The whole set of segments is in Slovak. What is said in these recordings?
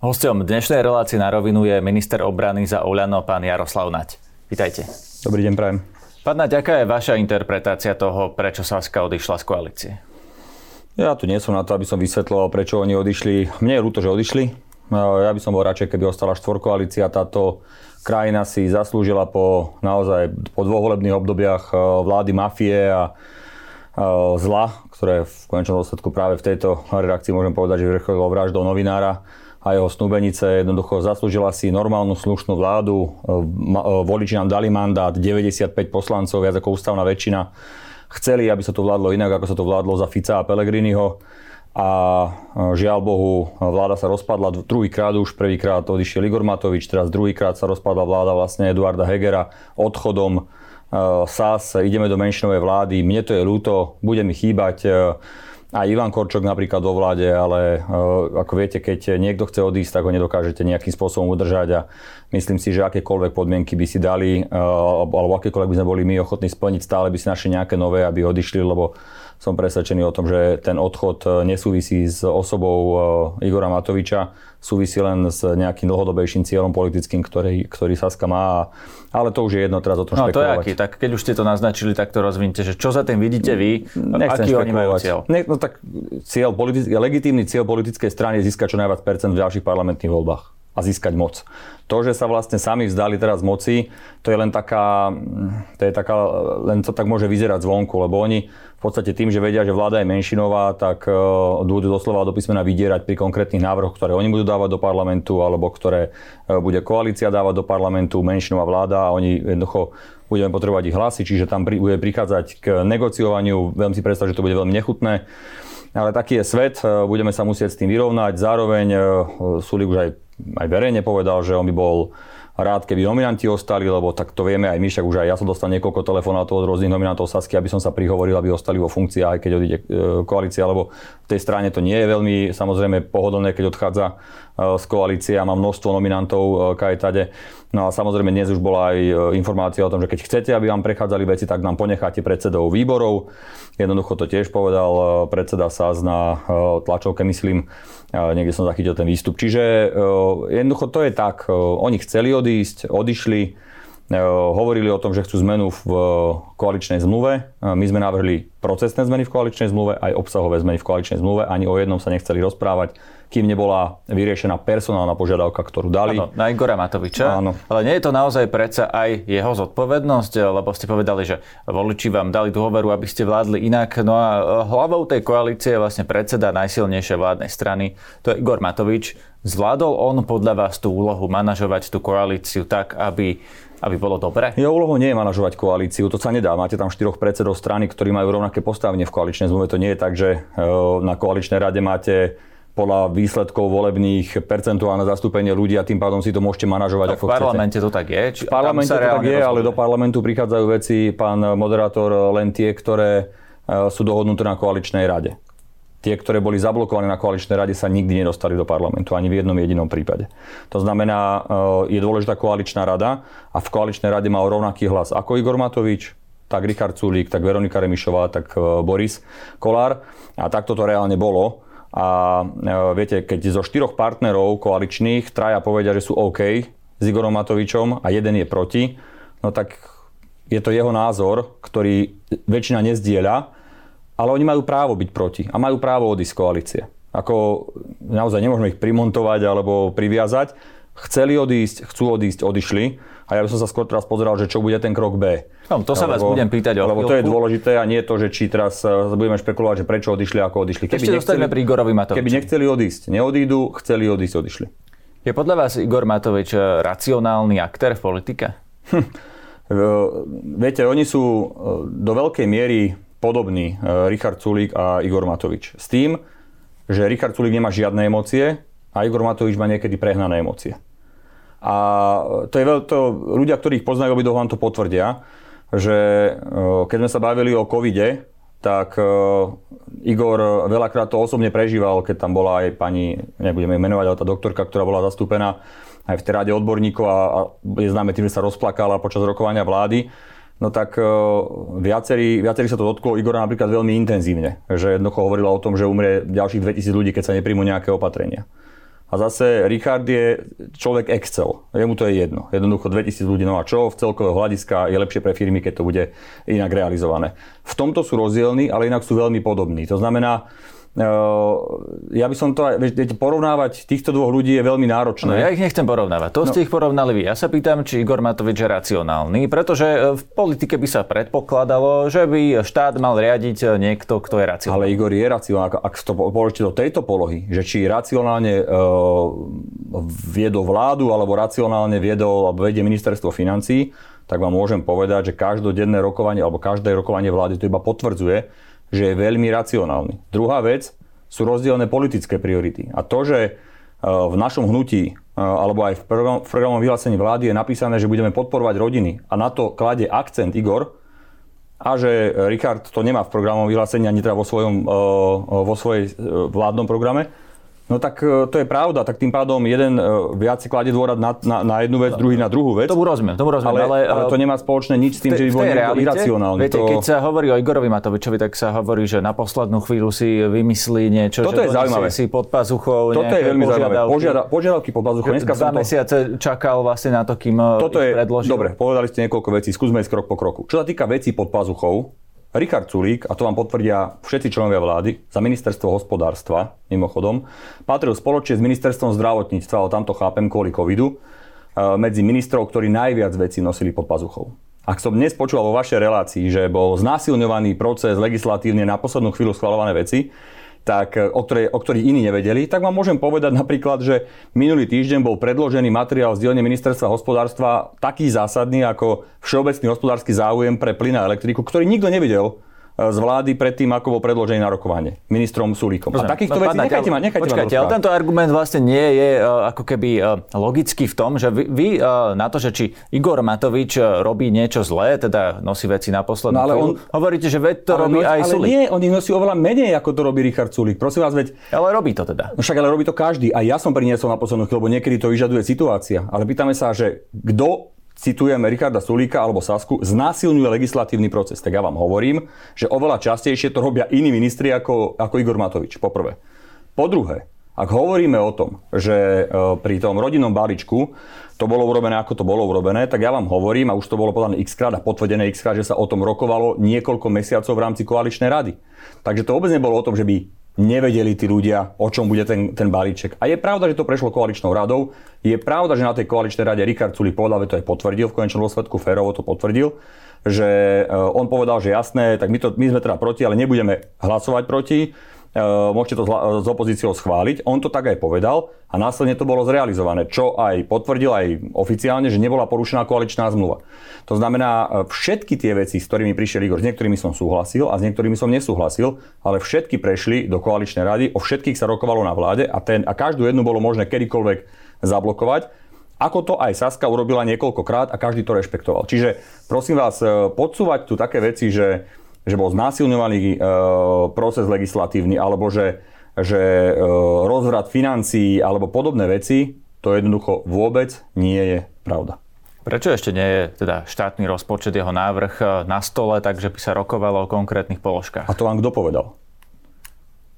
Hostom dnešnej relácie na rovinu je minister obrany za Oľano, pán Jaroslav Nať. Vítajte. Dobrý deň, prajem. Pán Nať, aká je vaša interpretácia toho, prečo Saska odišla z koalície? Ja tu nie som na to, aby som vysvetloval, prečo oni odišli. Mne je ľúto, že odišli. Ja by som bol radšej, keby ostala štvorkoalícia. Táto krajina si zaslúžila po naozaj po dvoch volebných obdobiach eh, vlády mafie a eh, zla, ktoré v konečnom dôsledku práve v tejto redakcii môžem povedať, že vrcholilo vraždou novinára a jeho snúbenice jednoducho zaslúžila si normálnu slušnú vládu. E, e, voliči nám dali mandát, 95 poslancov, viac ako ústavná väčšina. Chceli, aby sa to vládlo inak, ako sa to vládlo za Fica a Pelegriniho. A e, žiaľ Bohu, vláda sa rozpadla druhýkrát už, prvýkrát odišiel Igor Matovič, teraz druhýkrát sa rozpadla vláda vlastne Eduarda Hegera odchodom SAS, ideme do menšinovej vlády, mne to je ľúto, bude mi chýbať aj Ivan Korčok napríklad vo vláde, ale uh, ako viete, keď niekto chce odísť, tak ho nedokážete nejakým spôsobom udržať a myslím si, že akékoľvek podmienky by si dali, uh, alebo akékoľvek by sme boli my ochotní splniť, stále by si našli nejaké nové, aby odišli, lebo som presvedčený o tom, že ten odchod e, nesúvisí s osobou e, Igora Matoviča, súvisí len s nejakým dlhodobejším cieľom politickým, ktorý, ktorý Saska má. Ale to už je jedno teraz o tom no, špekulovať. to je aký? Tak keď už ste to naznačili, tak to rozvinite, že čo za tým vidíte vy, Nechcem aký oni majú cieľ? Ne, no tak cieľ politický, legitímny cieľ politickej strany je získať čo najviac percent v ďalších parlamentných voľbách a získať moc. To, že sa vlastne sami vzdali teraz moci, to je len taká, to je taká, len to tak môže vyzerať zvonku, lebo oni v podstate tým, že vedia, že vláda je menšinová, tak budú doslova do písmena vydierať pri konkrétnych návrhoch, ktoré oni budú dávať do parlamentu, alebo ktoré uh, bude koalícia dávať do parlamentu, menšinová vláda a oni jednoducho budeme potrebovať ich hlasy, čiže tam bude prichádzať k negociovaniu. Veľmi si predstav, že to bude veľmi nechutné. Ale taký je svet, budeme sa musieť s tým vyrovnať. Zároveň Sulik už aj aj verejne povedal, že on by bol rád, keby nominanti ostali, lebo tak to vieme aj my, však už aj ja som dostal niekoľko telefonátov od rôznych nominantov Sasky, aby som sa prihovoril, aby ostali vo funkcii, aj keď odíde e, koalícia, lebo v tej strane to nie je veľmi samozrejme pohodlné, keď odchádza e, z koalície a má množstvo nominantov e, kajetade. No a samozrejme dnes už bola aj informácia o tom, že keď chcete, aby vám prechádzali veci, tak nám ponecháte predsedov výborov. Jednoducho to tiež povedal predseda SAS na tlačovke, myslím, niekde som zachytil ten výstup. Čiže jednoducho to je tak, oni chceli odísť, odišli, e, hovorili o tom, že chcú zmenu v koaličnej zmluve. E, my sme navrhli procesné zmeny v koaličnej zmluve, aj obsahové zmeny v koaličnej zmluve. Ani o jednom sa nechceli rozprávať, kým nebola vyriešená personálna požiadavka, ktorú dali. Áno, na Igora Matoviča. Áno. Ale nie je to naozaj predsa aj jeho zodpovednosť, lebo ste povedali, že voliči vám dali dôveru, aby ste vládli inak. No a hlavou tej koalície je vlastne predseda najsilnejšej vládnej strany, to je Igor Matovič. Zvládol on podľa vás tú úlohu manažovať tú koalíciu tak, aby aby bolo dobre? Jeho úlohou nie je manažovať koalíciu, to sa nedá. Máte tam štyroch predsedov strany, ktorí majú rovnaké postavenie v koaličnej zmluve. To nie je tak, že e, na koaličnej rade máte podľa výsledkov volebných percentuálne zastúpenie ľudí a tým pádom si to môžete manažovať no, ako V parlamente chcete. to tak je? Či v parlamente to tak je, ale do parlamentu prichádzajú veci, pán moderátor, len tie, ktoré e, sú dohodnuté na koaličnej rade tie, ktoré boli zablokované na koaličnej rade, sa nikdy nedostali do parlamentu, ani v jednom jedinom prípade. To znamená, eh, je dôležitá koaličná rada a v koaličnej rade mal rovnaký hlas ako Igor Matovič, tak Richard Sulík, tak Veronika Remišová, tak eh, Boris Kolár. A takto to reálne bolo. A eh, viete, keď zo štyroch partnerov koaličných traja povedia, že sú OK s Igorom Matovičom a jeden je proti, no tak je to jeho názor, ktorý väčšina nezdieľa ale oni majú právo byť proti a majú právo odísť z koalície. Ako naozaj nemôžeme ich primontovať alebo priviazať. Chceli odísť, chcú odísť, odišli. A ja by som sa skôr teraz pozeral, že čo bude ten krok B. No, to sa lebo, vás budem pýtať o Lebo to je dôležité a nie to, že či teraz uh, budeme špekulovať, že prečo odišli, ako odišli. Keby Ešte nechceli, pri Igorovi Matoviči. Keby nechceli odísť, neodídu, chceli odísť, odišli. Je podľa vás Igor Matovič eh, racionálny aktér v politike? Hm. Viete, oni sú eh, do veľkej miery podobný e, Richard Sulík a Igor Matovič. S tým, že Richard Sulík nemá žiadne emócie a Igor Matovič má niekedy prehnané emócie. A to je veľ, to, ľudia, ktorí ich poznajú, obidvo vám to potvrdia, že e, keď sme sa bavili o covide, tak e, Igor veľakrát to osobne prežíval, keď tam bola aj pani, nebudeme menovať, ale tá doktorka, ktorá bola zastúpená aj v tej rade odborníkov a, a je známe tým, že sa rozplakala počas rokovania vlády No tak viacerí, viacerí sa to dotklo Igora napríklad veľmi intenzívne. Že jednoducho hovorila o tom, že umrie ďalších 2000 ľudí, keď sa nepríjmu nejaké opatrenia. A zase Richard je človek Excel. Jemu to je jedno. Jednoducho 2000 ľudí, no a čo v celkového hľadiska je lepšie pre firmy, keď to bude inak realizované. V tomto sú rozdielni, ale inak sú veľmi podobní. To znamená, ja by som to aj, viete, porovnávať týchto dvoch ľudí je veľmi náročné. No, ja ich nechcem porovnávať. To no. ste ich porovnali vy. Ja sa pýtam, či Igor Matovič je racionálny, pretože e, v politike by sa predpokladalo, že by štát mal riadiť e, niekto, kto je racionálny. Ale Igor je racionálny. Ak to položíte do tejto polohy, že či racionálne uh, viedol vládu, alebo racionálne viedol, alebo vedie ministerstvo financí, tak vám môžem povedať, že každodenné rokovanie, alebo každé rokovanie vlády to iba potvrdzuje, že je veľmi racionálny. Druhá vec sú rozdielne politické priority. A to, že e, v našom hnutí e, alebo aj v, program, v programom vyhlásení vlády je napísané, že budeme podporovať rodiny a na to kladie akcent Igor a že Richard to nemá v programovom vyhlásení ani teda vo, svojom, e, vo svojej vládnom programe, No tak e, to je pravda, tak tým pádom jeden e, viac si kladie dôrad na, na, na jednu vec, druhý na druhú vec. Tomu rozumiem, tomu rozumiem. Ale, ale, ale to nemá spoločné nič s tým, te, že by bol niekto iracionálny. Viete, to... keď sa hovorí o Igorovi Matovičovi, tak sa hovorí, že na poslednú chvíľu si vymyslí niečo, Toto že je zaujímavé. si pod pazuchou Toto je veľmi zaujímavé. Požiada, požiadavky pod pazuchou. Dneska Dva to... mesiace čakal vlastne na to, kým e, Toto je, predložil. Dobre, povedali ste niekoľko vecí, skúsme ísť krok po kroku. Čo sa týka vecí pod pazuchou, Richard Sulík, a to vám potvrdia všetci členovia vlády, za ministerstvo hospodárstva, mimochodom, patril spoločne s ministerstvom zdravotníctva, ale tamto chápem kvôli covidu, e, medzi ministrov, ktorí najviac vecí nosili pod pazuchou. Ak som dnes počúval vo vašej relácii, že bol znásilňovaný proces legislatívne na poslednú chvíľu schvalované veci, tak, e, o, ktorej, o ktorých iní nevedeli, tak vám môžem povedať napríklad, že minulý týždeň bol predložený materiál z dielne ministerstva hospodárstva taký zásadný ako všeobecný hospodársky záujem pre plyn a elektriku, ktorý nikto nevidel z vlády predtým, ako bol predložený na rokovanie ministrom Sulíkom. A takýchto no, vecí nechajte ma, nechajte počkajte, ma ale tento argument vlastne nie je uh, ako keby uh, logický v tom, že vy, vy uh, na to, že či Igor Matovič robí niečo zlé, teda nosí veci na poslednú no, ale on, hovoríte, že veď to robí no, aj ale Sulík. nie, on ich nosí oveľa menej, ako to robí Richard Sulík. Prosím vás, veď... Ale robí to teda. No však ale robí to každý. A ja som priniesol na poslednú chvíľu, lebo niekedy to vyžaduje situácia. Ale pýtame sa, že kto citujem Richarda Sulíka alebo Sasku, znásilňuje legislatívny proces. Tak ja vám hovorím, že oveľa častejšie to robia iní ministri ako, ako Igor Matovič, poprvé. Po druhé, ak hovoríme o tom, že e, pri tom rodinnom balíčku to bolo urobené, ako to bolo urobené, tak ja vám hovorím, a už to bolo podané x krát a potvrdené x krát, že sa o tom rokovalo niekoľko mesiacov v rámci koaličnej rady. Takže to vôbec nebolo o tom, že by nevedeli tí ľudia, o čom bude ten, ten balíček. A je pravda, že to prešlo koaličnou radou. Je pravda, že na tej koaličnej rade Richard Sulik povedal, to aj potvrdil, v konečnom dôsledku Ferovo to potvrdil, že e, on povedal, že jasné, tak my, to, my sme teda proti, ale nebudeme hlasovať proti. E, môžete to s opozíciou schváliť. On to tak aj povedal a následne to bolo zrealizované, čo aj potvrdil aj oficiálne, že nebola porušená koaličná zmluva. To znamená, e, všetky tie veci, s ktorými prišiel Igor, s niektorými som súhlasil a s niektorými som nesúhlasil, ale všetky prešli do koaličnej rady, o všetkých sa rokovalo na vláde a, ten, a každú jednu bolo možné kedykoľvek zablokovať. Ako to aj Saska urobila niekoľkokrát a každý to rešpektoval. Čiže prosím vás, e, podsúvať tu také veci, že že bol znásilňovaný e, proces legislatívny, alebo že, že e, rozvrat financií alebo podobné veci, to jednoducho vôbec nie je pravda. Prečo ešte nie je teda štátny rozpočet, jeho návrh e, na stole, takže by sa rokovalo o konkrétnych položkách? A to vám kto povedal?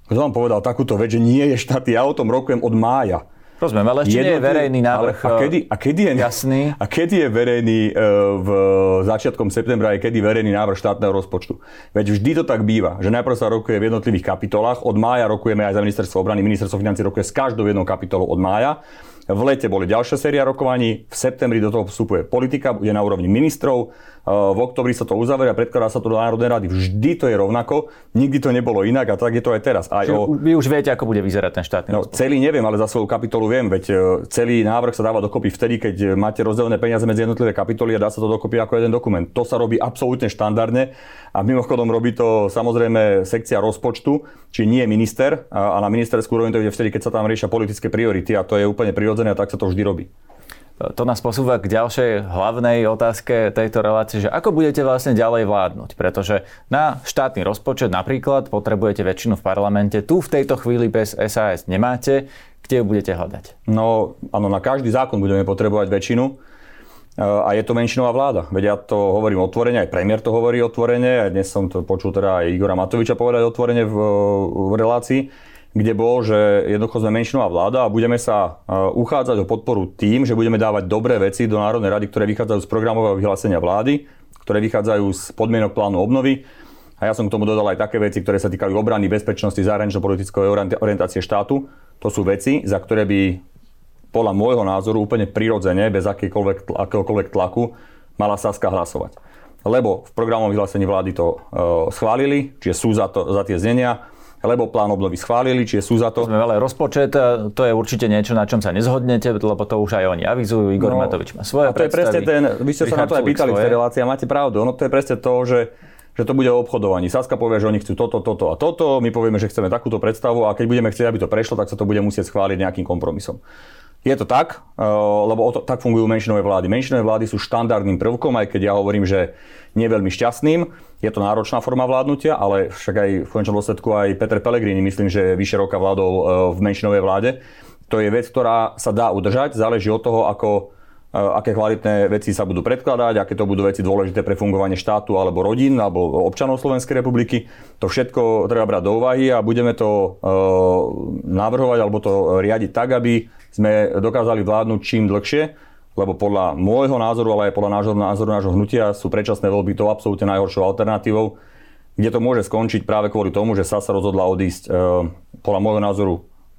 Kto vám povedal takúto vec, že nie je štátny? Ja o tom rokujem od mája. Rozumiem, ale ešte nie je verejný návrh ale, a kedy, a kedy je, jasný. A kedy je verejný uh, v začiatkom septembra, je kedy verejný návrh štátneho rozpočtu? Veď vždy to tak býva, že najprv sa rokuje v jednotlivých kapitolách, od mája rokujeme aj za ministerstvo obrany, ministerstvo financí rokuje s každou jednou kapitolou od mája v lete boli ďalšia séria rokovaní, v septembri do toho vstupuje politika, bude na úrovni ministrov, e, v oktobri sa to uzavrie a predkladá sa to do Národnej rady. Vždy to je rovnako, nikdy to nebolo inak a tak je to aj teraz. Aj o... Vy už viete, ako bude vyzerať ten štátny no, Celý neviem, ale za svoju kapitolu viem, veď e, celý návrh sa dáva dokopy vtedy, keď máte rozdelené peniaze medzi jednotlivé kapitoly a dá sa to dokopy ako jeden dokument. To sa robí absolútne štandardne a mimochodom robí to samozrejme sekcia rozpočtu, či nie minister a na ministerskú úroveň to ide vtedy, keď sa tam riešia politické priority a to je úplne prirodzené a tak sa to vždy robí. To nás posúva k ďalšej hlavnej otázke tejto relácie, že ako budete vlastne ďalej vládnuť, pretože na štátny rozpočet napríklad potrebujete väčšinu v parlamente, tu v tejto chvíli bez SAS nemáte, kde ju budete hľadať? No, áno, na každý zákon budeme potrebovať väčšinu a je to menšinová vláda. Veď ja to hovorím otvorene, aj premiér to hovorí otvorene, a dnes som to počul teda aj Igora Matoviča povedať otvorene v, v relácii. Kde bol, že jednoducho sme menšinová vláda a budeme sa e, uchádzať o podporu tým, že budeme dávať dobré veci do Národnej rady, ktoré vychádzajú z programového vyhlásenia vlády, ktoré vychádzajú z podmienok plánu obnovy. A ja som k tomu dodal aj také veci, ktoré sa týkajú obrany, bezpečnosti, zahranično-politickej orientácie štátu. To sú veci, za ktoré by podľa môjho názoru úplne prirodzene, bez akéhokoľvek tlaku, mala Saska hlasovať. Lebo v programovom vyhlásení vlády to e, schválili, čiže sú za, to, za tie znenia, lebo plán obnovy schválili, čiže sú za to. Sme ale rozpočet, to je určite niečo, na čom sa nezhodnete, lebo to už aj oni avizujú. Igor no, Matovič má svoje a to je presne ten, vy ste sa na to aj pýtali v tej relácii a máte pravdu. Ono to je presne to, že že to bude o obchodovaní. Saska povie, že oni chcú toto, toto a toto, my povieme, že chceme takúto predstavu a keď budeme chcieť, aby to prešlo, tak sa to bude musieť schváliť nejakým kompromisom. Je to tak, eh, lebo to, tak fungujú menšinové vlády. Menšinové vlády sú štandardným prvkom, aj keď ja hovorím, že nie veľmi šťastným. Je to náročná forma vládnutia, ale však aj v konečnom dôsledku aj Peter Pellegrini, myslím, že vyše roka vládol e, v menšinovej vláde. To je vec, ktorá sa dá udržať, záleží od toho, ako, e, aké kvalitné veci sa budú predkladať, aké to budú veci dôležité pre fungovanie štátu alebo rodín alebo občanov Slovenskej republiky. To všetko treba brať do úvahy a budeme to e, navrhovať alebo to riadiť tak, aby sme dokázali vládnuť čím dlhšie lebo podľa môjho názoru, ale aj podľa názoru, názoru nášho hnutia sú predčasné voľby to absolútne najhoršou alternatívou, kde to môže skončiť práve kvôli tomu, že sa sa rozhodla odísť e, podľa môjho názoru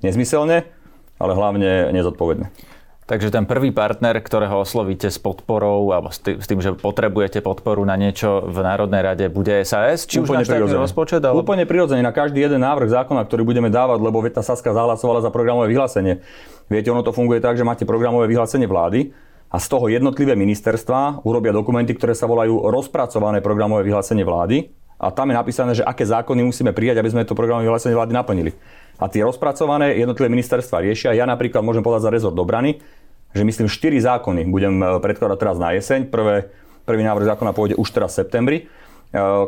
nezmyselne, ale hlavne nezodpovedne. Takže ten prvý partner, ktorého oslovíte s podporou alebo s tým, že potrebujete podporu na niečo v Národnej rade, bude SAS? Či Úplne už na rozpočet? Ale... Úplne prirodzene na každý jeden návrh zákona, ktorý budeme dávať, lebo tá Saska zahlasovala za programové vyhlásenie. Viete, ono to funguje tak, že máte programové vyhlásenie vlády a z toho jednotlivé ministerstva urobia dokumenty, ktoré sa volajú rozpracované programové vyhlásenie vlády a tam je napísané, že aké zákony musíme prijať, aby sme to programové vyhlásenie vlády naplnili a tie rozpracované jednotlivé ministerstva riešia. Ja napríklad môžem povedať za rezort obrany, že myslím 4 zákony budem e, predkladať teraz na jeseň. Prvé, prvý návrh zákona pôjde už teraz v septembri, e,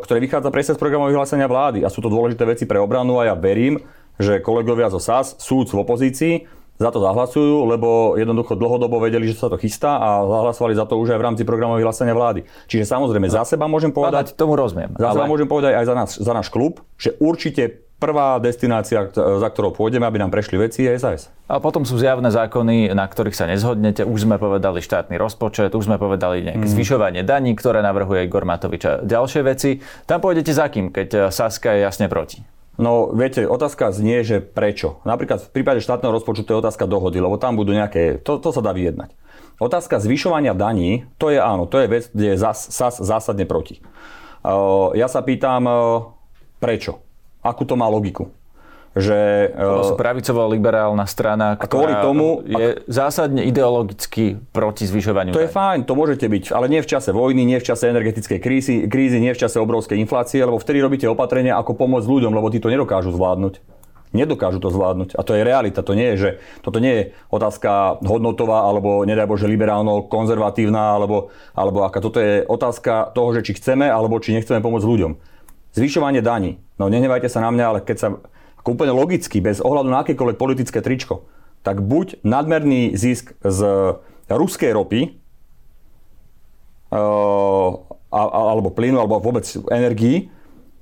ktoré vychádza presne z programového vyhlásenia vlády a sú to dôležité veci pre obranu a ja verím, že kolegovia zo SAS, súd v opozícii, za to zahlasujú, lebo jednoducho dlhodobo vedeli, že sa to chystá a zahlasovali za to už aj v rámci programového vyhlásenia vlády. Čiže samozrejme, za seba môžem povedať... Tomu rozumiem. Za ale... seba môžem povedať aj za, nás, za náš klub, že určite prvá destinácia, za ktorou pôjdeme, aby nám prešli veci, je SAS. A potom sú zjavné zákony, na ktorých sa nezhodnete. Už sme povedali štátny rozpočet, už sme povedali nejaké mm. zvyšovanie daní, ktoré navrhuje Igor Matovič a ďalšie veci. Tam pôjdete za kým, keď Saska je jasne proti? No, viete, otázka znie, že prečo. Napríklad v prípade štátneho rozpočtu to je otázka dohody, lebo tam budú nejaké, to, to sa dá vyjednať. Otázka zvyšovania daní, to je áno, to je vec, kde je SAS zásadne proti. Uh, ja sa pýtam, uh, prečo? Akú to má logiku? že... To sú pravicovo-liberálna strana, ktorá tomu, je ak... zásadne ideologicky proti zvyšovaniu. To je fajn, to môžete byť, ale nie v čase vojny, nie v čase energetickej krízy, krízy, nie v čase obrovskej inflácie, lebo vtedy robíte opatrenia, ako pomôcť ľuďom, lebo tí to nedokážu zvládnuť. Nedokážu to zvládnuť. A to je realita. To nie je, že toto nie je otázka hodnotová, alebo nedaj Bože liberálno, konzervatívna, alebo, alebo aká. Toto je otázka toho, že či chceme, alebo či nechceme pomôcť ľuďom. Zvyšovanie daní. No nehnevajte sa na mňa, ale keď sa ako úplne logicky, bez ohľadu na akékoľvek politické tričko, tak buď nadmerný zisk z ruskej ropy, uh, alebo plynu, alebo vôbec energii,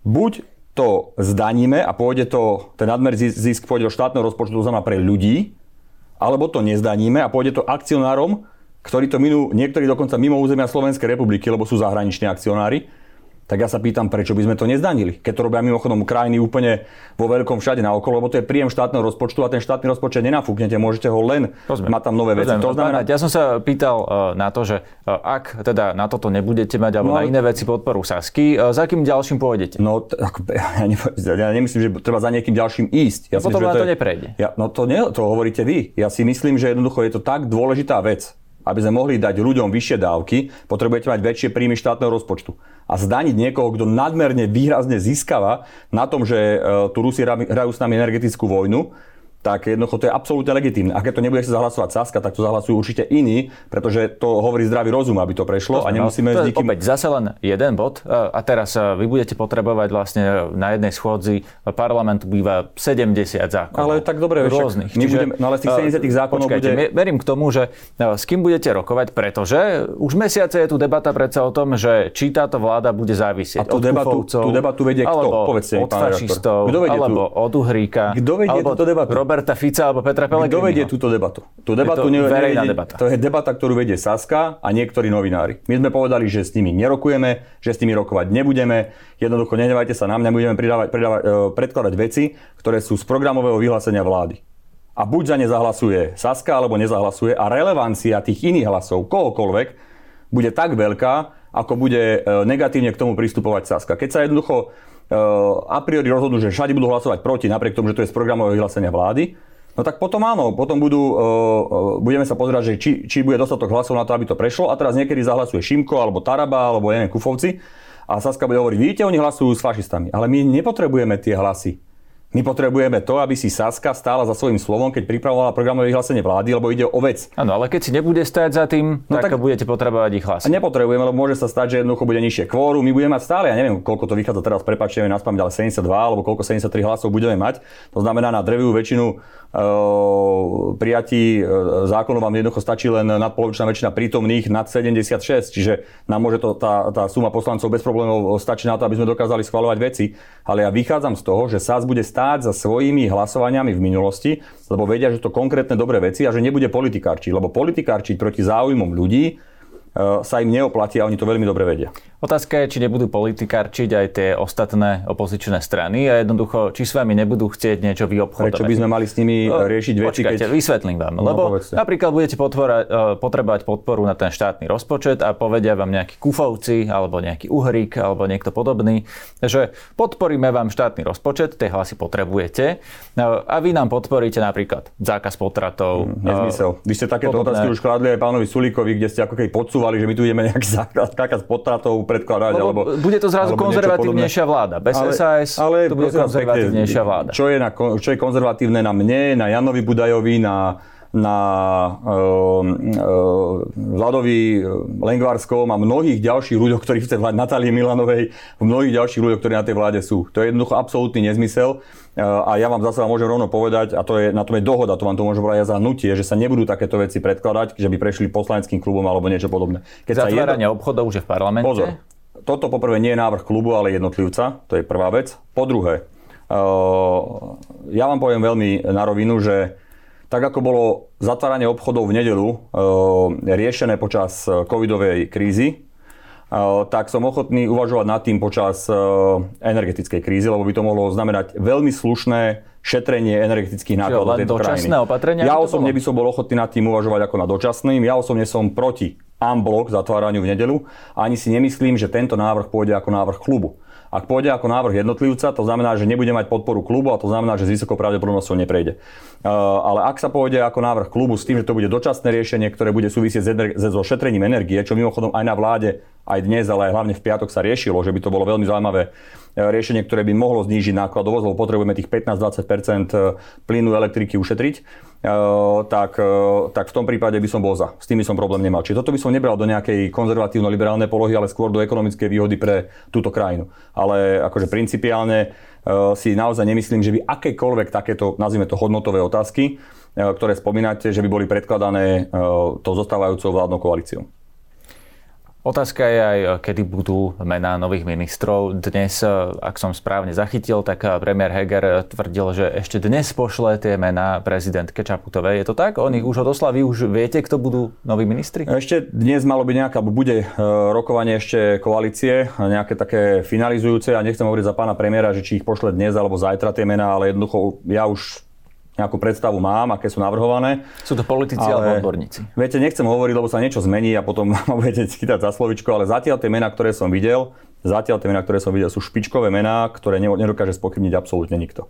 buď to zdaníme a pôjde to, ten nadmerný zisk pôjde do štátneho rozpočtu, to znamená pre ľudí, alebo to nezdaníme a pôjde to akcionárom, ktorí to minú, niektorí dokonca mimo územia Slovenskej republiky, lebo sú zahraniční akcionári, tak ja sa pýtam, prečo by sme to nezdanili. Keď to robia mimochodom krajiny úplne vo veľkom všade na okolo, lebo to je príjem štátneho rozpočtu a ten štátny rozpočet nenafúknete, môžete ho len Rozumiem. mať tam nové veci. To znamená... Ja som sa pýtal uh, na to, že uh, ak teda na toto nebudete mať, alebo no, na iné veci podporu Sasky, uh, za akým ďalším pôjdete? No, t- ja, ne, ja nemyslím, že treba za niekým ďalším ísť. Ja no, potom to, to neprejde. Ja, no to, nie, to hovoríte vy. Ja si myslím, že jednoducho je to tak dôležitá vec, aby sme mohli dať ľuďom vyššie dávky, potrebujete mať väčšie príjmy štátneho rozpočtu. A zdaniť niekoho, kto nadmerne výrazne získava na tom, že e, tu Rusi hrajú s nami energetickú vojnu, tak jednoducho to je absolútne legitímne. Ak to nebude sa zahlasovať Saska, tak to zahlasujú určite iní, pretože to hovorí zdravý rozum, aby to prešlo to a nemusíme no, s nikým... Opäť zase len jeden bod a teraz vy budete potrebovať vlastne na jednej schôdzi parlamentu býva 70 zákonov. Ale tak dobre, rôznych. My budeme, no ale z tých 70 zákonov počkajte, bude... Verím k tomu, že s kým budete rokovať, pretože už mesiace je tu debata predsa o tom, že či táto vláda bude závisieť a tú od debatu, tú debatu vedie kto? Povedzte od fašistov, alebo od Uhríka, Kto vedie túto debatu? Roberta Fica alebo Petra Pellegriniho. Kto vedie túto debatu? Tú debatu je to verejná nevedie, debata. To je debata, ktorú vedie Saska a niektorí novinári. My sme povedali, že s nimi nerokujeme, že s nimi rokovať nebudeme. Jednoducho nenevajte sa na mňa, budeme pridávať, pridávať, e, predkladať veci, ktoré sú z programového vyhlásenia vlády. A buď za ne zahlasuje Saska, alebo nezahlasuje a relevancia tých iných hlasov, kohokoľvek, bude tak veľká, ako bude e, negatívne k tomu pristupovať Saska. Keď sa jednoducho a priori rozhodnú, že všade budú hlasovať proti, napriek tomu, že to je z programového vyhlásenia vlády, No tak potom áno, potom budú, uh, budeme sa pozerať, že či, či bude dostatok hlasov na to, aby to prešlo. A teraz niekedy zahlasuje Šimko alebo Taraba alebo neviem, Kufovci. A Saska bude hovoriť, vidíte, oni hlasujú s fašistami, ale my nepotrebujeme tie hlasy. My potrebujeme to, aby si Saska stála za svojím slovom, keď pripravovala programové vyhlásenie vlády, lebo ide o vec. Áno, ale keď si nebude stať za tým, no tak, tak budete potrebovať ich hlasy. Nepotrebujeme, lebo môže sa stať, že jednoducho bude nižšie kvóru. My budeme mať stále, ja neviem, koľko to vychádza teraz, prepačte, na spamäť, ale 72 alebo koľko 73 hlasov budeme mať. To znamená na drevivú väčšinu uh, prijatí uh, zákonov vám jednoducho stačí len nadpolovičná väčšina prítomných nad 76, čiže nám môže to, tá, tá suma poslancov bez problémov stačiť na to, aby sme dokázali schvalovať veci. Ale ja vychádzam z toho, že SAS bude stáť stáť za svojimi hlasovaniami v minulosti, lebo vedia, že to konkrétne dobré veci a že nebude politikárčiť, lebo politikárčiť proti záujmom ľudí sa im neoplatí a oni to veľmi dobre vedia. Otázka je, či nebudú politikárčiť aj tie ostatné opozičné strany a jednoducho, či s vami nebudú chcieť niečo vyobchodovať. Prečo by sme mali s nimi no, riešiť veci, Počkajte, keď... vysvetlím vám. No, lebo povedzte. napríklad budete potvora, e, potrebovať podporu na ten štátny rozpočet a povedia vám nejakí kufovci alebo nejaký uhrík alebo niekto podobný, že podporíme vám štátny rozpočet, tie hlasy potrebujete no, a vy nám podporíte napríklad zákaz potratov. Hmm, nezmysel. Vy ste takéto podobné. otázky už kladli aj pánovi Sulíkovi, kde ste ako keď podsúvali podsúvali, že my tu ideme nejaký zákaz potratov predkladať. Alebo, bude to zrazu konzervatívnejšia vláda. Bez ale, SAS ale, to bude konzervatívnejšia vláda. Čo je, na, čo je konzervatívne na mne, na Janovi Budajovi, na na uh, uh, Vladovi Lengvarskom a mnohých ďalších ľuďoch, ktorí chce vládť Natálie Milanovej, mnohých ďalších ľuďoch, ktorí na tej vláde sú. To je jednoducho absolútny nezmysel. A ja vám zase môžem rovno povedať, a to je, na tom je dohoda, to vám to môžem povedať za nutie, že sa nebudú takéto veci predkladať, že by prešli poslaneckým klubom alebo niečo podobné. Keď Zatváranie jedno... obchodov už je v parlamente? Pozor, toto poprvé nie je návrh klubu, ale jednotlivca, to je prvá vec. Po druhé, uh, ja vám poviem veľmi na rovinu, že tak ako bolo zatváranie obchodov v nedelu uh, riešené počas covidovej krízy, tak som ochotný uvažovať nad tým počas e, energetickej krízy, lebo by to mohlo znamenať veľmi slušné šetrenie energetických nákladov tejto krajiny. opatrenia? Ja osobne by som bol ochotný nad tým uvažovať ako nad dočasným. Ja osobne som proti unblock zatváraniu v nedelu a ani si nemyslím, že tento návrh pôjde ako návrh klubu. Ak pôjde ako návrh jednotlivca, to znamená, že nebude mať podporu klubu a to znamená, že s vysokou pravdepodobnosťou neprejde. Uh, ale ak sa pôjde ako návrh klubu s tým, že to bude dočasné riešenie, ktoré bude súvisieť so šetrením energie, čo mimochodom aj na vláde aj dnes, ale aj hlavne v piatok sa riešilo, že by to bolo veľmi zaujímavé riešenie, ktoré by mohlo znížiť nákladovosť, lebo potrebujeme tých 15-20 e, plynu elektriky ušetriť, e, tak, tak v tom prípade by som bol za. S tým by som problém nemal. Čiže toto by som nebral do nejakej konzervatívno-liberálnej polohy, ale skôr do ekonomickej výhody pre túto krajinu. Ale akože principiálne si naozaj nemyslím, že by akékoľvek takéto, nazvime to hodnotové otázky, ktoré spomínate, že by boli predkladané tou zostávajúcou vládnou koalíciou. Otázka je aj, kedy budú mená nových ministrov. Dnes, ak som správne zachytil, tak premiér Heger tvrdil, že ešte dnes pošle tie mená prezidentke Čaputovej. Je to tak? On ich už odoslal. Vy už viete, kto budú noví ministri? Ešte dnes malo byť nejaká, bude e, rokovanie ešte koalície, nejaké také finalizujúce. Ja nechcem hovoriť za pána premiéra, že či ich pošle dnes alebo zajtra tie mená, ale jednoducho ja už nejakú predstavu mám, aké sú navrhované. Sú to politici ale, alebo odborníci? Viete, nechcem hovoriť, lebo sa niečo zmení a potom ma budete chytať za slovičko, ale zatiaľ tie mená, ktoré som videl, zatiaľ tie mená, ktoré som videl, sú špičkové mená, ktoré nedokáže spochybniť absolútne nikto.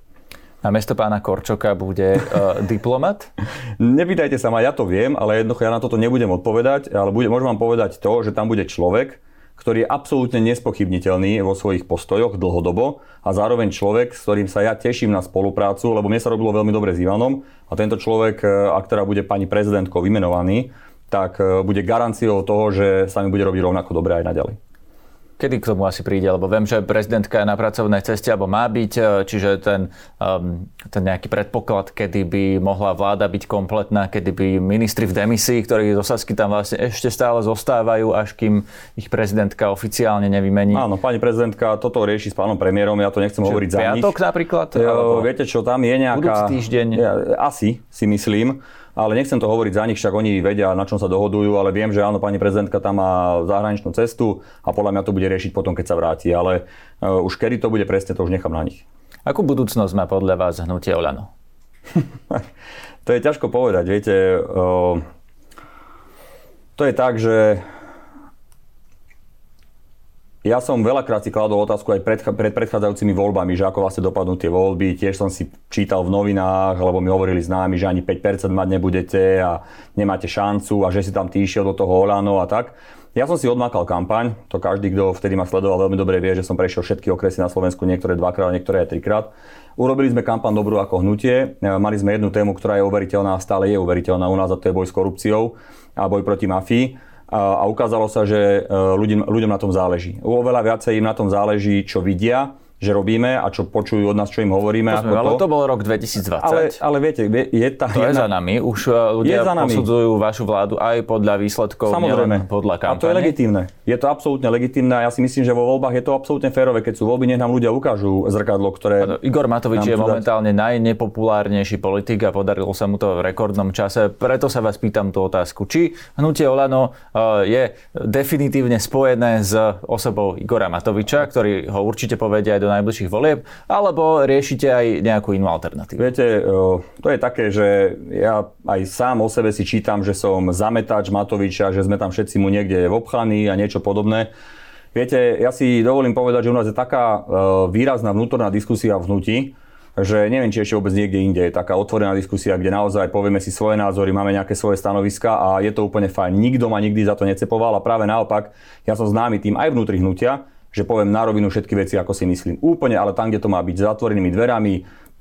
Na mesto pána Korčoka bude uh, diplomat? Nepýtajte sa ma, ja to viem, ale jednoducho ja na toto nebudem odpovedať, ale bude, môžem vám povedať to, že tam bude človek, ktorý je absolútne nespochybniteľný vo svojich postojoch dlhodobo a zároveň človek, s ktorým sa ja teším na spoluprácu, lebo mne sa robilo veľmi dobre s Ivanom a tento človek, e, ak teda bude pani prezidentkou vymenovaný, tak e, bude garanciou toho, že sa mi bude robiť rovnako dobre aj naďalej. Kedy k tomu asi príde? Lebo viem, že prezidentka je na pracovnej ceste, alebo má byť, e, čiže ten, um, ten nejaký predpoklad, kedy by mohla vláda byť kompletná, kedy by ministri v demisii, ktorí do Sasky tam vlastne ešte stále zostávajú, až kým ich prezidentka oficiálne nevymení. Áno, pani prezidentka toto rieši s pánom premiérom, ja to nechcem Čiže hovoriť za nich. Piatok napríklad? Jo, viete čo, tam je nejaká... týždeň? Ja, asi, si myslím ale nechcem to hovoriť za nich, však oni vedia, na čom sa dohodujú, ale viem, že áno, pani prezidentka tam má zahraničnú cestu a podľa mňa to bude riešiť potom, keď sa vráti, ale uh, už kedy to bude presne, to už nechám na nich. Akú budúcnosť má podľa vás hnutie Olano? to je ťažko povedať, viete. Uh, to je tak, že ja som veľakrát si kladol otázku aj pred, pred predchádzajúcimi voľbami, že ako vlastne dopadnú tie voľby. Tiež som si čítal v novinách, lebo mi hovorili známi, že ani 5% mať nebudete a nemáte šancu a že si tam ty do toho Olano a tak. Ja som si odmakal kampaň, to každý, kto vtedy ma sledoval, veľmi dobre vie, že som prešiel všetky okresy na Slovensku, niektoré dvakrát, niektoré aj trikrát. Urobili sme kampaň dobrú ako hnutie, mali sme jednu tému, ktorá je uveriteľná a stále je uveriteľná u nás a to je boj s korupciou a boj proti mafii a ukázalo sa, že e, ľuďom, ľuďom na tom záleží. Oveľa viacej im na tom záleží, čo vidia, že robíme a čo počujú od nás, čo im hovoríme. To sme, ako ale to. to bol rok 2020. Ale, ale viete, je tá... To jedna... je za nami. Už e, ľudia za nami. posudzujú vašu vládu aj podľa výsledkov, Samozrejme. podľa kampane. A to je legitímne. Je to absolútne legitímne a ja si myslím, že vo voľbách je to absolútne férové. Keď sú voľby, nech nám ľudia ukážu zrkadlo, ktoré... Igor Matovič je momentálne dať. najnepopulárnejší politik a podarilo sa mu to v rekordnom čase. Preto sa vás pýtam tú otázku. Či hnutie Olano e, je definitívne spojené s osobou Igora Matoviča, ktorý ho určite povedia aj do najbližších volieb, alebo riešite aj nejakú inú alternatívu? Viete, to je také, že ja aj sám o sebe si čítam, že som zametač Matoviča, že sme tam všetci mu niekde obchaní a niečo podobné. Viete, ja si dovolím povedať, že u nás je taká výrazná vnútorná diskusia v hnutí, že neviem, či ešte vôbec niekde inde je taká otvorená diskusia, kde naozaj povieme si svoje názory, máme nejaké svoje stanoviska a je to úplne fajn. Nikto ma nikdy za to necepoval a práve naopak, ja som známy tým aj vnútri hnutia, že poviem na rovinu všetky veci, ako si myslím. Úplne, ale tam, kde to má byť zatvorenými dverami,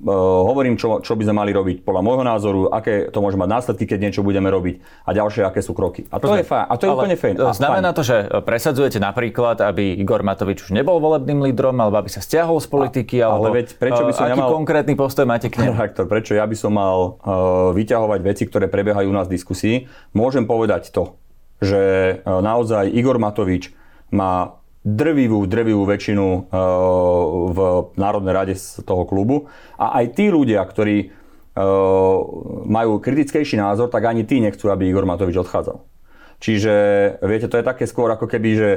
Uh, hovorím, čo, čo by sme mali robiť podľa môjho názoru, aké to môže mať následky, keď niečo budeme robiť a ďalšie, aké sú kroky. A to Rozumiem. je fajn. A to je Ale úplne fajn. Znamená fajn. to, že presadzujete napríklad, aby Igor Matovič už nebol volebným lídrom, alebo aby sa stiahol z politiky, a, alebo ale veď prečo by som aký nemal... konkrétny postoj máte k nemu? prečo ja by som mal uh, vyťahovať veci, ktoré prebiehajú u nás v diskusii? Môžem povedať to, že uh, naozaj Igor Matovič má drvivú, drvivú väčšinu eh, v Národnej rade z toho klubu. A aj tí ľudia, ktorí eh, majú kritickejší názor, tak ani tí nechcú, aby Igor Matovič odchádzal. Čiže, viete, to je také skôr ako keby, že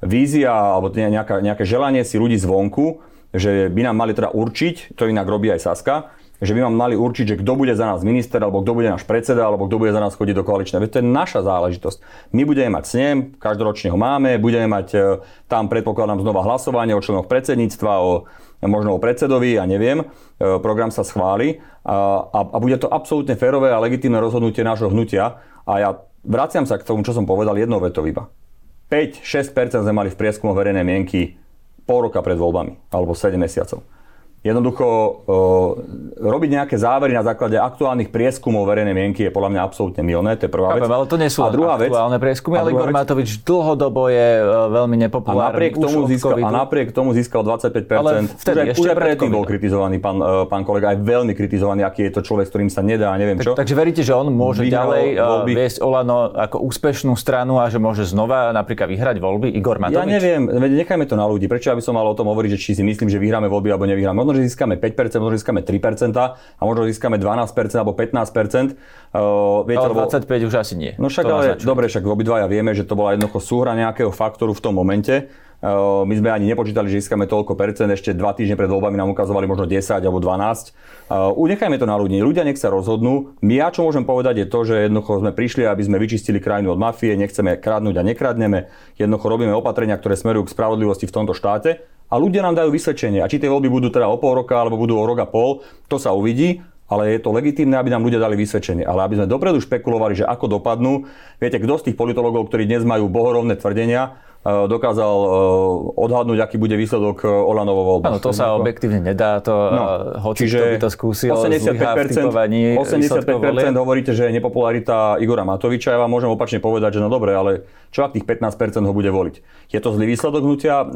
vízia alebo nejaká, nejaké želanie si ľudí zvonku, že by nám mali teda určiť, to inak robí aj Saska, že by nám mali určiť, že kto bude za nás minister, alebo kto bude náš predseda, alebo kto bude za nás chodiť do koaličnej. Veď to je naša záležitosť. My budeme mať snem, každoročne ho máme, budeme mať e, tam, predpokladám, znova hlasovanie o členoch predsedníctva, o možno o predsedovi, ja neviem, e, program sa schváli a, a, a bude to absolútne férové a legitímne rozhodnutie nášho hnutia. A ja vraciam sa k tomu, čo som povedal jednou vetou iba. 5-6% sme mali v prieskumu verejnej mienky pol roka pred voľbami, alebo 7 mesiacov. Jednoducho robiť nejaké závery na základe aktuálnych prieskumov verejnej mienky je podľa mňa absolútne milné, to je prvá vec. Ale to nie sú a druhá aktuálne vec, prieskumy, ale Igor Matovič dlhodobo je uh, veľmi nepopulárny. A napriek, tomu získal, a napriek tomu získal 25%. Ale vtedy, už, ešte už predtým bol kritizovaný pán, uh, pán kolega, aj veľmi kritizovaný, aký je to človek, s ktorým sa nedá, neviem čo. Tak, takže veríte, že on môže Vyhral ďalej uh, viesť Olano ako úspešnú stranu a že môže znova napríklad vyhrať voľby Igor Matovič? Ja neviem, nechajme to na ľudí. Prečo ja by som mal o tom hovoriť, že či si myslím, že vyhráme voľby alebo nevyhráme? Možno, že získame 5%, možno získame 3% a možno získame 12% alebo 15%. Uh, viete, ale 25 lebo... už asi nie. No však ale, dobre, však obidvaja vieme, že to bola jednoducho súhra nejakého faktoru v tom momente. Uh, my sme ani nepočítali, že získame toľko percent, ešte dva týždne pred voľbami nám ukazovali možno 10 alebo 12. Uh, nechajme to na ľudí, ľudia nech sa rozhodnú. My ja čo môžem povedať je to, že jednoducho sme prišli, aby sme vyčistili krajinu od mafie, nechceme kradnúť a nekradneme, jednoducho robíme opatrenia, ktoré smerujú k spravodlivosti v tomto štáte a ľudia nám dajú vysvedčenie. A či tie voľby budú teda o pol roka alebo budú o rok a pol, to sa uvidí, ale je to legitímne, aby nám ľudia dali vysvedčenie. Ale aby sme dopredu špekulovali, že ako dopadnú, viete, kto z tých politologov, ktorí dnes majú bohorovné tvrdenia, dokázal odhadnúť, aký bude výsledok Olano vo voľbách. Áno, to sa objektívne nedá, to no, hoci čiže by to skúsil 85%, 85% hovoríte, že je nepopularita Igora Matoviča, ja vám môžem opačne povedať, že no dobre, ale čo ak tých 15% ho bude voliť? Je to zlý výsledok hnutia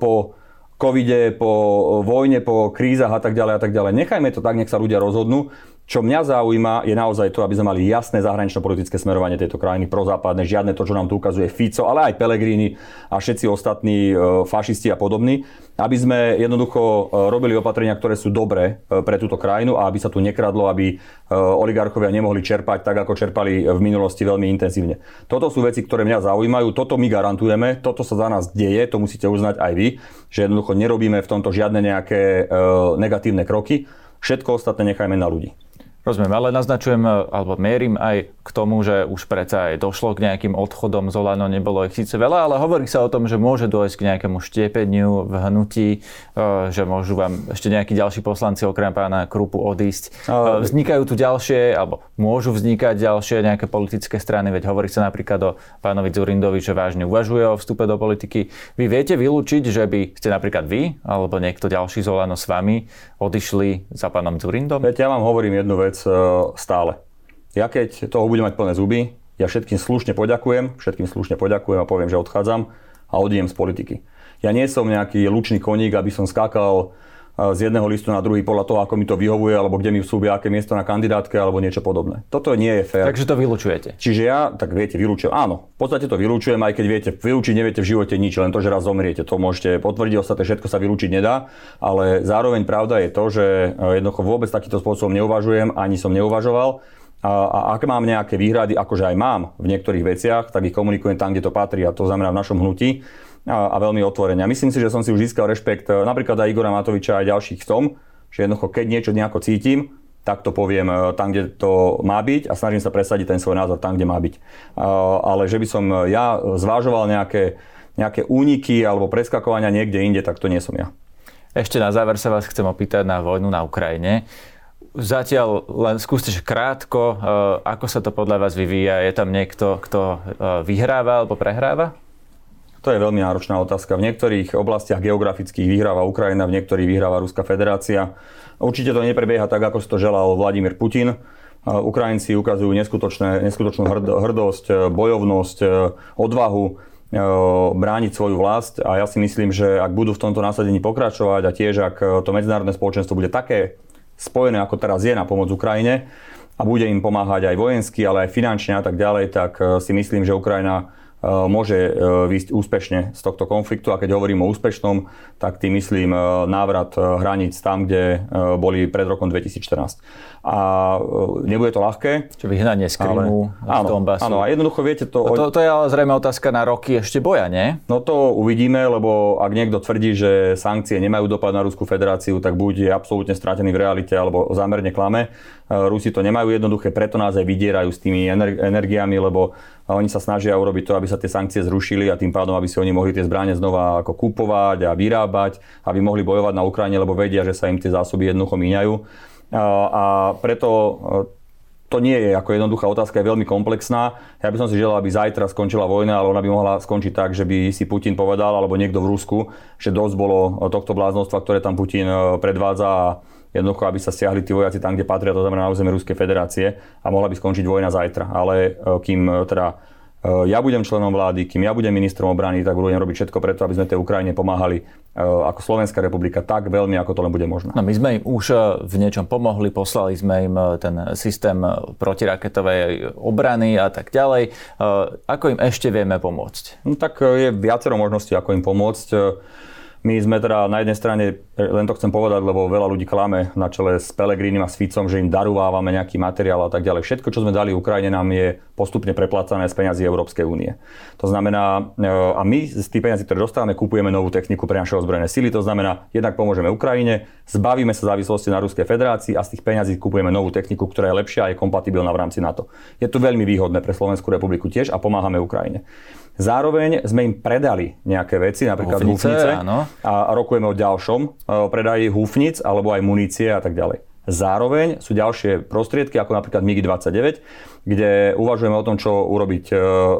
po covide, po vojne, po krízach a tak ďalej a tak ďalej. Nechajme to tak, nech sa ľudia rozhodnú. Čo mňa zaujíma je naozaj to, aby sme mali jasné zahranično-politické smerovanie tejto krajiny prozápadné, žiadne to, čo nám tu ukazuje Fico, ale aj Pelegrini a všetci ostatní e, fašisti a podobní, aby sme jednoducho e, robili opatrenia, ktoré sú dobré e, pre túto krajinu a aby sa tu nekradlo, aby oligarchovia nemohli čerpať tak, ako čerpali v minulosti veľmi intenzívne. Toto sú veci, ktoré mňa zaujímajú, toto my garantujeme, toto sa za nás deje, to musíte uznať aj vy, že jednoducho nerobíme v tomto žiadne nejaké negatívne kroky, všetko ostatné nechajme na ľudí. Rozumiem, ale naznačujem, alebo mierim aj k tomu, že už predsa aj došlo k nejakým odchodom z Olano, nebolo ich síce veľa, ale hovorí sa o tom, že môže dôjsť k nejakému štiepeniu v hnutí, e, že môžu vám ešte nejakí ďalší poslanci okrem pána Krupu odísť. Ale... Vznikajú tu ďalšie, alebo môžu vznikať ďalšie nejaké politické strany, veď hovorí sa napríklad o pánovi Zurindovi, že vážne uvažuje o vstupe do politiky. Vy viete vylúčiť, že by ste napríklad vy, alebo niekto ďalší z Olano s vami odišli za pánom Zurindom? Veď ja vám hovorím jednu vec, vec e, stále. Ja keď toho budem mať plné zuby, ja všetkým slušne poďakujem, všetkým slušne poďakujem a poviem, že odchádzam a odídem z politiky. Ja nie som nejaký lučný koník, aby som skákal z jedného listu na druhý podľa toho, ako mi to vyhovuje, alebo kde mi vsúbia aké miesto na kandidátke, alebo niečo podobné. Toto nie je fér. Takže to vylúčujete. Čiže ja, tak viete, vylúčujem. Áno, v podstate to vylúčujem, aj keď viete, vylúčiť neviete v živote nič, len to, že raz zomriete. To môžete potvrdiť, ostatné všetko sa vylúčiť nedá, ale zároveň pravda je to, že e, jednoducho vôbec takýmto spôsobom neuvažujem, ani som neuvažoval. A, a ak mám nejaké výhrady, akože aj mám v niektorých veciach, tak ich komunikujem tam, kde to patrí, a to znamená v našom hnutí a, a veľmi otvorene. A myslím si, že som si už získal rešpekt e, napríklad aj Igora Matoviča a ďalších v tom, že jednoducho keď niečo nejako cítim, tak to poviem e, tam, kde to má byť a snažím sa presadiť ten svoj názor tam, kde má byť. Ale že by som ja zvážoval nejaké, nejaké úniky alebo preskakovania niekde inde, tak to nie som ja. Ešte na záver sa vás chcem opýtať na vojnu na Ukrajine. Zatiaľ len skúste krátko, e, ako sa to podľa vás vyvíja. Je tam niekto, kto vyhráva alebo prehráva? To je veľmi náročná otázka. V niektorých oblastiach geografických vyhráva Ukrajina, v niektorých vyhráva Ruská federácia. Určite to neprebieha tak, ako si to želal Vladimír Putin. Ukrajinci ukazujú neskutočnú hrdosť, bojovnosť, odvahu e, brániť svoju vlast a ja si myslím, že ak budú v tomto násadení pokračovať a tiež ak to medzinárodné spoločenstvo bude také spojené, ako teraz je na pomoc Ukrajine a bude im pomáhať aj vojensky, ale aj finančne a tak ďalej, tak e, si myslím, že Ukrajina Eh, môže eh, výjsť úspešne z tohto konfliktu. A keď hovorím o úspešnom, tak tým myslím eh, návrat hraníc tam, kde boli pred rokom 2014. A nebude to ľahké. Čo vyhnanie z Krymu, ale, z Donbassu. Áno, a jednoducho viete to... No to, to je ale zrejme otázka na roky ešte boja, nie? No to uvidíme, lebo ak niekto tvrdí, že sankcie nemajú dopad na Ruskú federáciu, tak buď je absolútne stratený v realite, alebo zámerne klame. Rusi to nemajú jednoduché, preto nás aj vydierajú s tými energiami, lebo oni sa snažia urobiť to, aby sa tie sankcie zrušili a tým pádom, aby si oni mohli tie zbranie znova ako kupovať a vyrábať, aby mohli bojovať na Ukrajine, lebo vedia, že sa im tie zásoby jednoducho míňajú. A preto e, to nie je ako jednoduchá otázka, je veľmi komplexná. Ja by som si želal, aby zajtra skončila vojna, ale ona by mohla skončiť tak, že by si Putin povedal, alebo niekto v Rusku, že dosť bolo tohto bláznostva, ktoré tam Putin e, predvádza a jednoducho, aby sa stiahli tí vojaci tam, kde patria, to znamená na územie Ruskej federácie a mohla by skončiť vojna zajtra. Ale e, kým teda ja budem členom vlády, kým ja budem ministrom obrany, tak budem robiť všetko preto, aby sme tej Ukrajine pomáhali ako Slovenská republika tak veľmi, ako to len bude možné. No my sme im už v niečom pomohli, poslali sme im ten systém protiraketovej obrany a tak ďalej. Ako im ešte vieme pomôcť? No, tak je viacero možností, ako im pomôcť. My sme teda na jednej strane, len to chcem povedať, lebo veľa ľudí klame na čele s Pelegrínim a s Ficom, že im darúvávame nejaký materiál a tak ďalej. Všetko, čo sme dali Ukrajine, nám je postupne preplácané z peňazí Európskej únie. To znamená, e, a my z tých peňazí, ktoré dostávame, kupujeme novú techniku pre naše ozbrojené sily. To znamená, jednak pomôžeme Ukrajine, zbavíme sa závislosti na Ruskej federácii a z tých peňazí kupujeme novú techniku, ktorá je lepšia a je kompatibilná v rámci NATO. Je to veľmi výhodné pre Slovenskú republiku tiež a pomáhame Ukrajine. Zároveň sme im predali nejaké veci, napríklad húfnice, húfnice a rokujeme o ďalšom o predaji húfnic alebo aj munície a tak ďalej. Zároveň sú ďalšie prostriedky, ako napríklad MiG-29, kde uvažujeme o tom, čo urobiť e,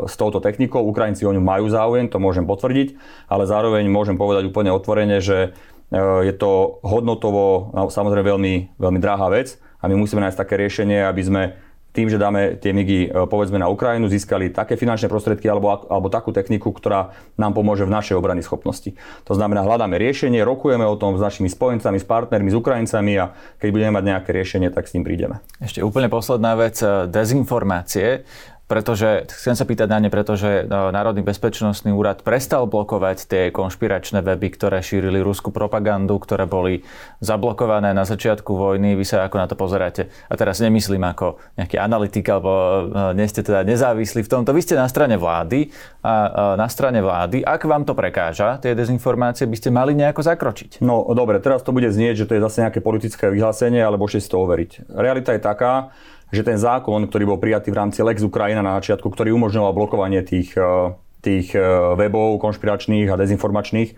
s touto technikou. Ukrajinci o ňu majú záujem, to môžem potvrdiť, ale zároveň môžem povedať úplne otvorene, že e, je to hodnotovo no, samozrejme veľmi, veľmi drahá vec a my musíme nájsť také riešenie, aby sme tým, že dáme tie migy e, povedzme na Ukrajinu, získali také finančné prostriedky alebo, alebo takú techniku, ktorá nám pomôže v našej obrany schopnosti. To znamená, hľadáme riešenie, rokujeme o tom s našimi spojencami, s partnermi, s Ukrajincami a keď budeme mať nejaké riešenie, tak s tým prídeme. Ešte úplne posledná vec, e, dezinformácie pretože, chcem sa pýtať na ne, pretože no, Národný bezpečnostný úrad prestal blokovať tie konšpiračné weby, ktoré šírili ruskú propagandu, ktoré boli zablokované na začiatku vojny. Vy sa ako na to pozeráte? A teraz nemyslím ako nejaký analytik, alebo e, nie ste teda nezávislí v tomto. Vy ste na strane vlády a na strane vlády, ak vám to prekáža, tie dezinformácie, by ste mali nejako zakročiť. No dobre, teraz to bude znieť, že to je zase nejaké politické vyhlásenie, alebo môžete si to overiť. Realita je taká, že ten zákon, ktorý bol prijatý v rámci Lex Ukrajina na začiatku, ktorý umožňoval blokovanie tých, e, tých e, webov konšpiračných a dezinformačných,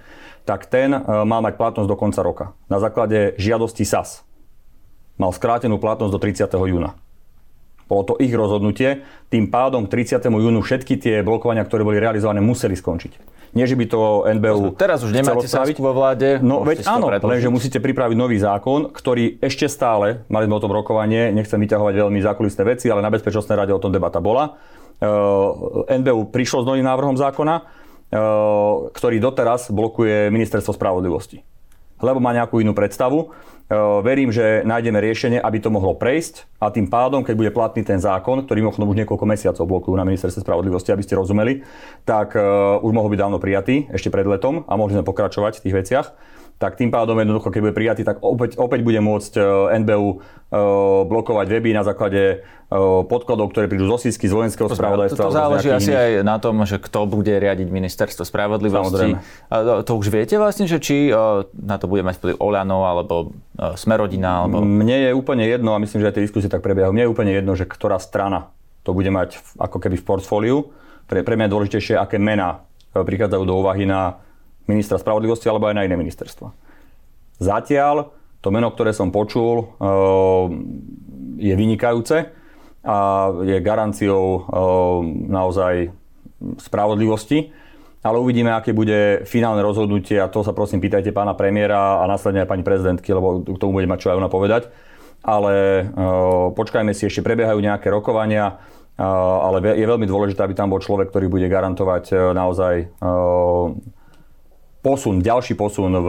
tak ten e, má mať platnosť do konca roka. Na základe žiadosti SAS. Mal skrátenú platnosť do 30. júna. Bolo to ich rozhodnutie. Tým pádom k 30. júnu všetky tie blokovania, ktoré boli realizované, museli skončiť. Nie, že by to NBU Teraz už nemáte spraviť vo vláde. No veď áno, lenže musíte pripraviť nový zákon, ktorý ešte stále, mali sme o tom rokovanie, nechcem vyťahovať veľmi zákulisné veci, ale na Bezpečnostnej rade o tom debata bola. Uh, NBU prišlo s novým návrhom zákona, uh, ktorý doteraz blokuje Ministerstvo spravodlivosti. Lebo má nejakú inú predstavu. Verím, že nájdeme riešenie, aby to mohlo prejsť a tým pádom, keď bude platný ten zákon, ktorý možno už niekoľko mesiacov blokujú na ministerstve spravodlivosti, aby ste rozumeli, tak už mohol byť dávno prijatý, ešte pred letom a mohli sme pokračovať v tých veciach tak tým pádom jednoducho, keď bude prijatý, tak opäť, opäť bude môcť e, NBU e, blokovať weby na základe e, podkladov, ktoré prídu z osísky, z vojenského spravodajstva. To, to záleží asi iných. aj na tom, že kto bude riadiť ministerstvo spravodlivosti. A to už viete vlastne, že či na to bude mať vplyv Oľano alebo Smerodina? Alebo... Mne je úplne jedno, a myslím, že aj tie diskusie tak prebiehajú, mne je úplne jedno, že ktorá strana to bude mať ako keby v portfóliu. Pre, pre mňa je dôležitejšie, aké mená prichádzajú do úvahy na ministra spravodlivosti alebo aj na iné ministerstva. Zatiaľ to meno, ktoré som počul, eh, je vynikajúce a je garanciou eh, naozaj spravodlivosti. Ale uvidíme, aké bude finálne rozhodnutie a to sa prosím pýtajte pána premiéra a následne aj pani prezidentky, lebo k tomu bude mať čo aj ona povedať. Ale uh, počkajme si, ešte prebiehajú nejaké rokovania, ale je veľmi dôležité, aby tam bol človek, ktorý bude garantovať naozaj posun, ďalší posun v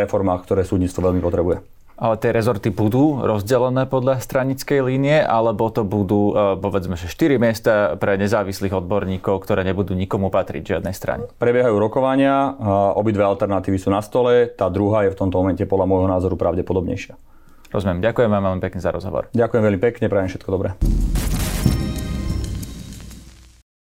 reformách, ktoré súdnictvo veľmi potrebuje. Ale tie rezorty budú rozdelené podľa stranickej línie, alebo to budú, e, povedzme, že 4 miesta pre nezávislých odborníkov, ktoré nebudú nikomu patriť žiadnej strane? Prebiehajú rokovania, obidve alternatívy sú na stole, tá druhá je v tomto momente podľa môjho názoru pravdepodobnejšia. Rozumiem. Ďakujem vám veľmi pekne za rozhovor. Ďakujem veľmi pekne, prajem všetko dobré.